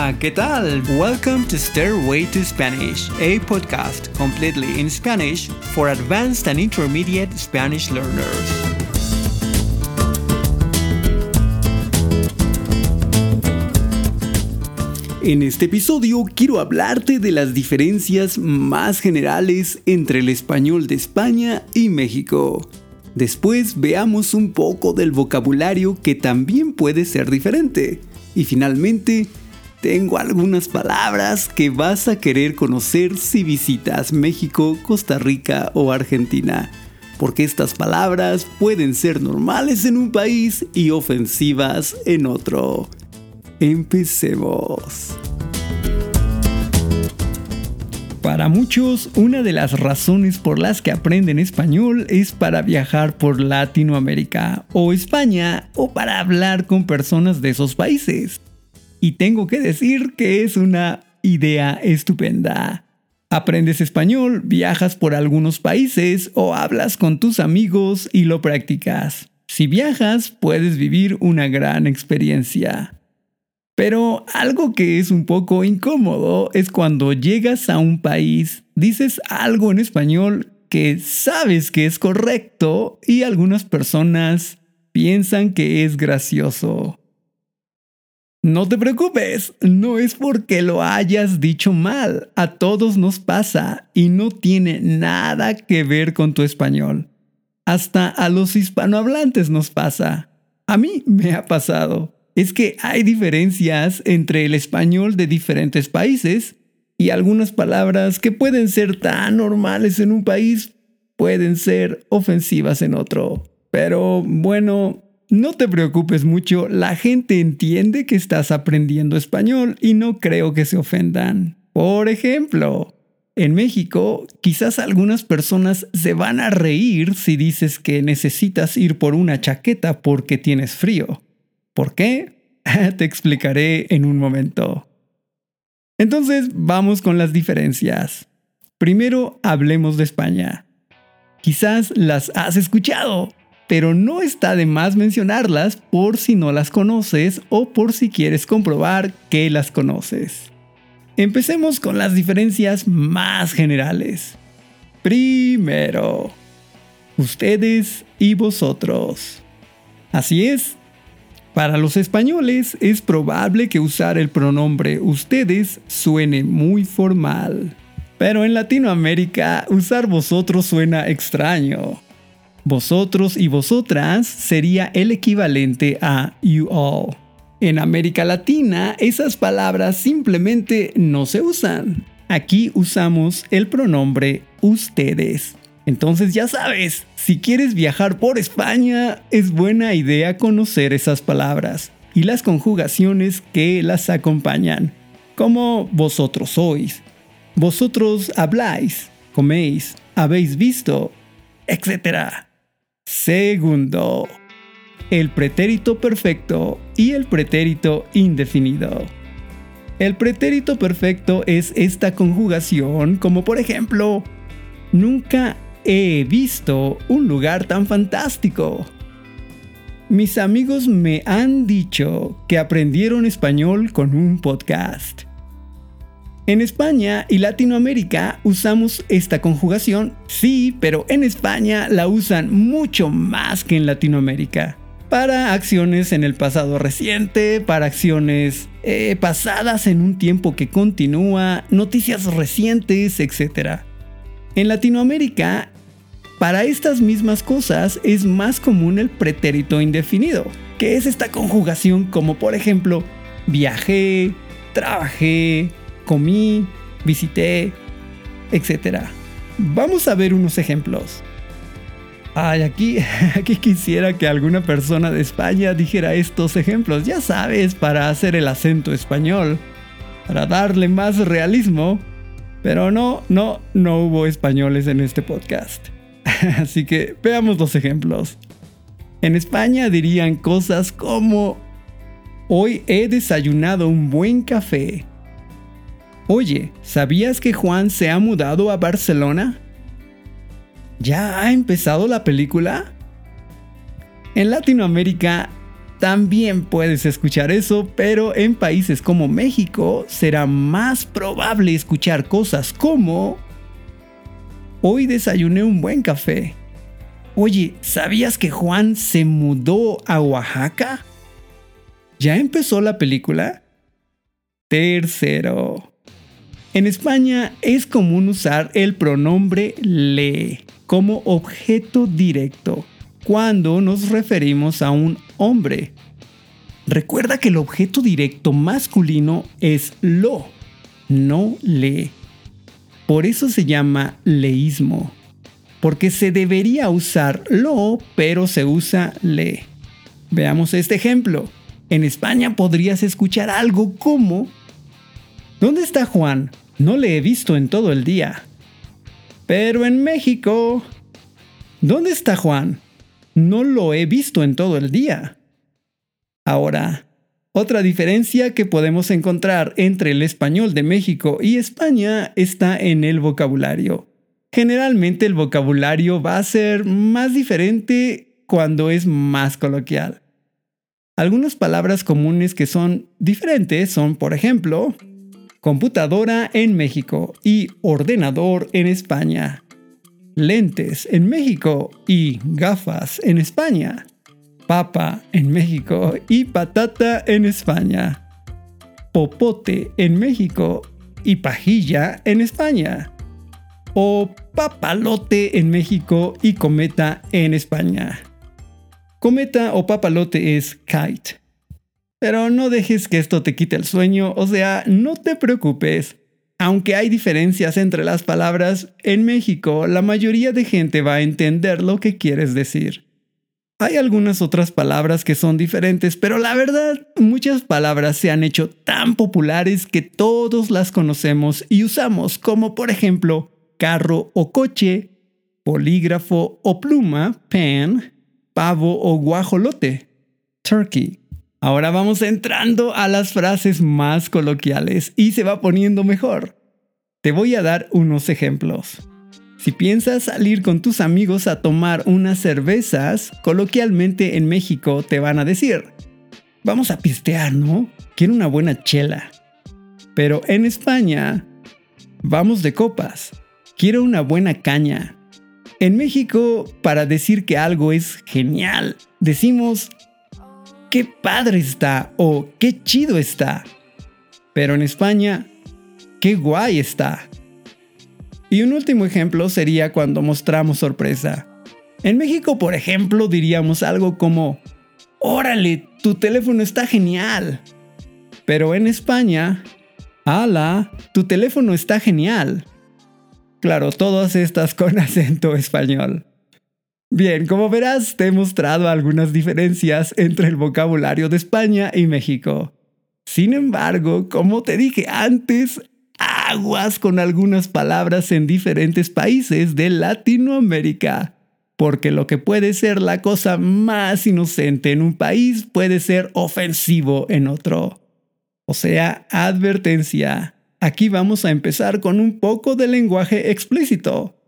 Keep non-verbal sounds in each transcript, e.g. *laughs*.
Hola, ¿qué tal? Welcome to Stairway to Spanish, a podcast completely in Spanish for advanced and intermediate Spanish learners. En este episodio quiero hablarte de las diferencias más generales entre el español de España y México. Después veamos un poco del vocabulario que también puede ser diferente. Y finalmente, tengo algunas palabras que vas a querer conocer si visitas México, Costa Rica o Argentina. Porque estas palabras pueden ser normales en un país y ofensivas en otro. Empecemos. Para muchos, una de las razones por las que aprenden español es para viajar por Latinoamérica o España o para hablar con personas de esos países. Y tengo que decir que es una idea estupenda. Aprendes español, viajas por algunos países o hablas con tus amigos y lo practicas. Si viajas, puedes vivir una gran experiencia. Pero algo que es un poco incómodo es cuando llegas a un país, dices algo en español que sabes que es correcto y algunas personas piensan que es gracioso. No te preocupes, no es porque lo hayas dicho mal, a todos nos pasa y no tiene nada que ver con tu español. Hasta a los hispanohablantes nos pasa. A mí me ha pasado. Es que hay diferencias entre el español de diferentes países y algunas palabras que pueden ser tan normales en un país pueden ser ofensivas en otro. Pero bueno, no te preocupes mucho, la gente entiende que estás aprendiendo español y no creo que se ofendan. Por ejemplo, en México, quizás algunas personas se van a reír si dices que necesitas ir por una chaqueta porque tienes frío. ¿Por qué? *laughs* te explicaré en un momento. Entonces, vamos con las diferencias. Primero, hablemos de España. Quizás las has escuchado, pero no está de más mencionarlas por si no las conoces o por si quieres comprobar que las conoces. Empecemos con las diferencias más generales. Primero, ustedes y vosotros. Así es, para los españoles es probable que usar el pronombre ustedes suene muy formal. Pero en Latinoamérica usar vosotros suena extraño. Vosotros y vosotras sería el equivalente a you all. En América Latina esas palabras simplemente no se usan. Aquí usamos el pronombre ustedes. Entonces ya sabes, si quieres viajar por España, es buena idea conocer esas palabras y las conjugaciones que las acompañan, como vosotros sois, vosotros habláis, coméis, habéis visto, etc. Segundo, el pretérito perfecto y el pretérito indefinido. El pretérito perfecto es esta conjugación como por ejemplo, nunca he visto un lugar tan fantástico. Mis amigos me han dicho que aprendieron español con un podcast. En España y Latinoamérica usamos esta conjugación, sí, pero en España la usan mucho más que en Latinoamérica. Para acciones en el pasado reciente, para acciones eh, pasadas en un tiempo que continúa, noticias recientes, etc. En Latinoamérica, para estas mismas cosas es más común el pretérito indefinido, que es esta conjugación como por ejemplo viajé, trabajé, comí, visité, etc. Vamos a ver unos ejemplos. Ay, aquí, *laughs* aquí quisiera que alguna persona de España dijera estos ejemplos, ya sabes, para hacer el acento español, para darle más realismo. Pero no, no, no hubo españoles en este podcast. *laughs* Así que veamos los ejemplos. En España dirían cosas como, hoy he desayunado un buen café. Oye, ¿sabías que Juan se ha mudado a Barcelona? ¿Ya ha empezado la película? En Latinoamérica también puedes escuchar eso, pero en países como México será más probable escuchar cosas como Hoy desayuné un buen café. Oye, ¿sabías que Juan se mudó a Oaxaca? ¿Ya empezó la película? Tercero. En España es común usar el pronombre le como objeto directo cuando nos referimos a un hombre. Recuerda que el objeto directo masculino es lo, no le. Por eso se llama leísmo, porque se debería usar lo, pero se usa le. Veamos este ejemplo. En España podrías escuchar algo como ¿Dónde está Juan? No le he visto en todo el día. Pero en México... ¿Dónde está Juan? No lo he visto en todo el día. Ahora, otra diferencia que podemos encontrar entre el español de México y España está en el vocabulario. Generalmente el vocabulario va a ser más diferente cuando es más coloquial. Algunas palabras comunes que son diferentes son, por ejemplo, computadora en México y ordenador en España, lentes en México y gafas en España, papa en México y patata en España, popote en México y pajilla en España, o papalote en México y cometa en España. Cometa o papalote es kite pero no dejes que esto te quite el sueño, o sea, no te preocupes. Aunque hay diferencias entre las palabras, en México la mayoría de gente va a entender lo que quieres decir. Hay algunas otras palabras que son diferentes, pero la verdad, muchas palabras se han hecho tan populares que todos las conocemos y usamos, como por ejemplo carro o coche, polígrafo o pluma, pen, pavo o guajolote, turkey. Ahora vamos entrando a las frases más coloquiales y se va poniendo mejor. Te voy a dar unos ejemplos. Si piensas salir con tus amigos a tomar unas cervezas, coloquialmente en México te van a decir, vamos a pistear, ¿no? Quiero una buena chela. Pero en España, vamos de copas. Quiero una buena caña. En México, para decir que algo es genial, decimos qué padre está o qué chido está. Pero en España, qué guay está. Y un último ejemplo sería cuando mostramos sorpresa. En México, por ejemplo, diríamos algo como, órale, tu teléfono está genial. Pero en España, ala, tu teléfono está genial. Claro, todas estas con *laughs* acento español. Bien, como verás, te he mostrado algunas diferencias entre el vocabulario de España y México. Sin embargo, como te dije antes, aguas con algunas palabras en diferentes países de Latinoamérica, porque lo que puede ser la cosa más inocente en un país puede ser ofensivo en otro. O sea, advertencia. Aquí vamos a empezar con un poco de lenguaje explícito,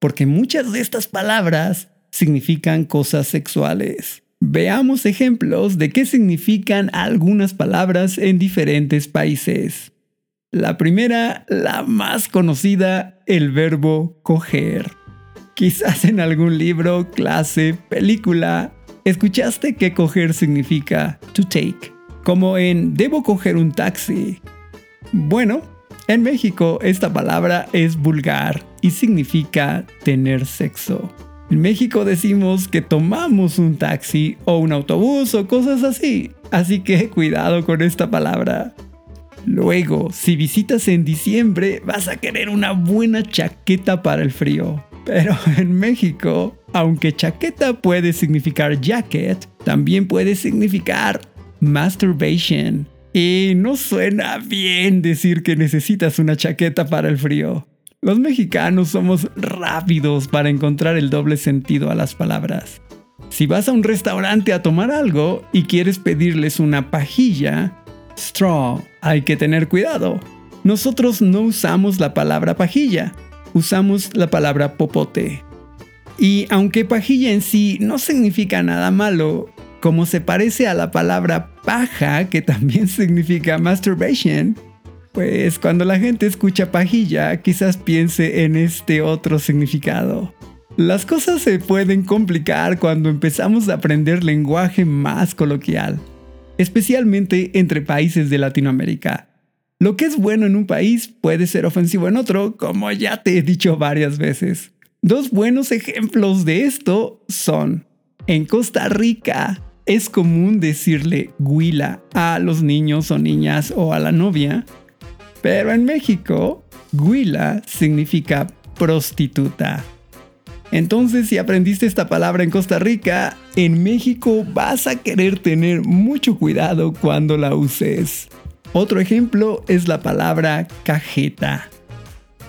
porque muchas de estas palabras significan cosas sexuales. Veamos ejemplos de qué significan algunas palabras en diferentes países. La primera, la más conocida, el verbo coger. Quizás en algún libro, clase, película, escuchaste que coger significa to take, como en debo coger un taxi. Bueno, en México esta palabra es vulgar y significa tener sexo. En México decimos que tomamos un taxi o un autobús o cosas así, así que cuidado con esta palabra. Luego, si visitas en diciembre, vas a querer una buena chaqueta para el frío. Pero *laughs* en México, aunque chaqueta puede significar jacket, también puede significar masturbation. Y no suena bien decir que necesitas una chaqueta para el frío. Los mexicanos somos rápidos para encontrar el doble sentido a las palabras. Si vas a un restaurante a tomar algo y quieres pedirles una pajilla, straw, hay que tener cuidado. Nosotros no usamos la palabra pajilla, usamos la palabra popote. Y aunque pajilla en sí no significa nada malo, como se parece a la palabra paja, que también *laughs* significa masturbation, pues cuando la gente escucha pajilla, quizás piense en este otro significado. Las cosas se pueden complicar cuando empezamos a aprender lenguaje más coloquial, especialmente entre países de Latinoamérica. Lo que es bueno en un país puede ser ofensivo en otro, como ya te he dicho varias veces. Dos buenos ejemplos de esto son, en Costa Rica es común decirle guila a los niños o niñas o a la novia, pero en México, guila significa prostituta. Entonces, si aprendiste esta palabra en Costa Rica, en México vas a querer tener mucho cuidado cuando la uses. Otro ejemplo es la palabra cajeta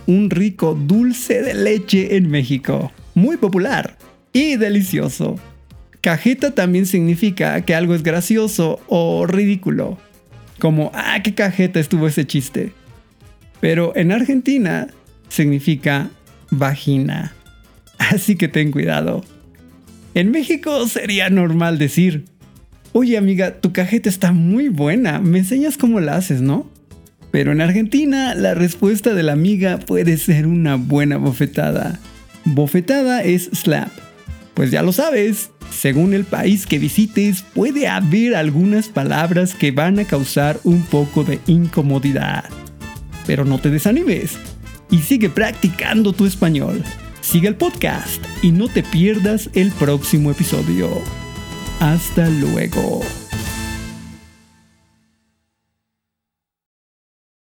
un rico dulce de leche en México, muy popular y delicioso. Cajeta también significa que algo es gracioso o ridículo, como, ah, qué cajeta estuvo ese chiste. Pero en Argentina significa vagina, así que ten cuidado. En México sería normal decir, oye amiga, tu cajeta está muy buena, me enseñas cómo la haces, ¿no? Pero en Argentina la respuesta de la amiga puede ser una buena bofetada. Bofetada es slap. Pues ya lo sabes, según el país que visites puede haber algunas palabras que van a causar un poco de incomodidad. Pero no te desanimes y sigue practicando tu español. Sigue el podcast y no te pierdas el próximo episodio. Hasta luego.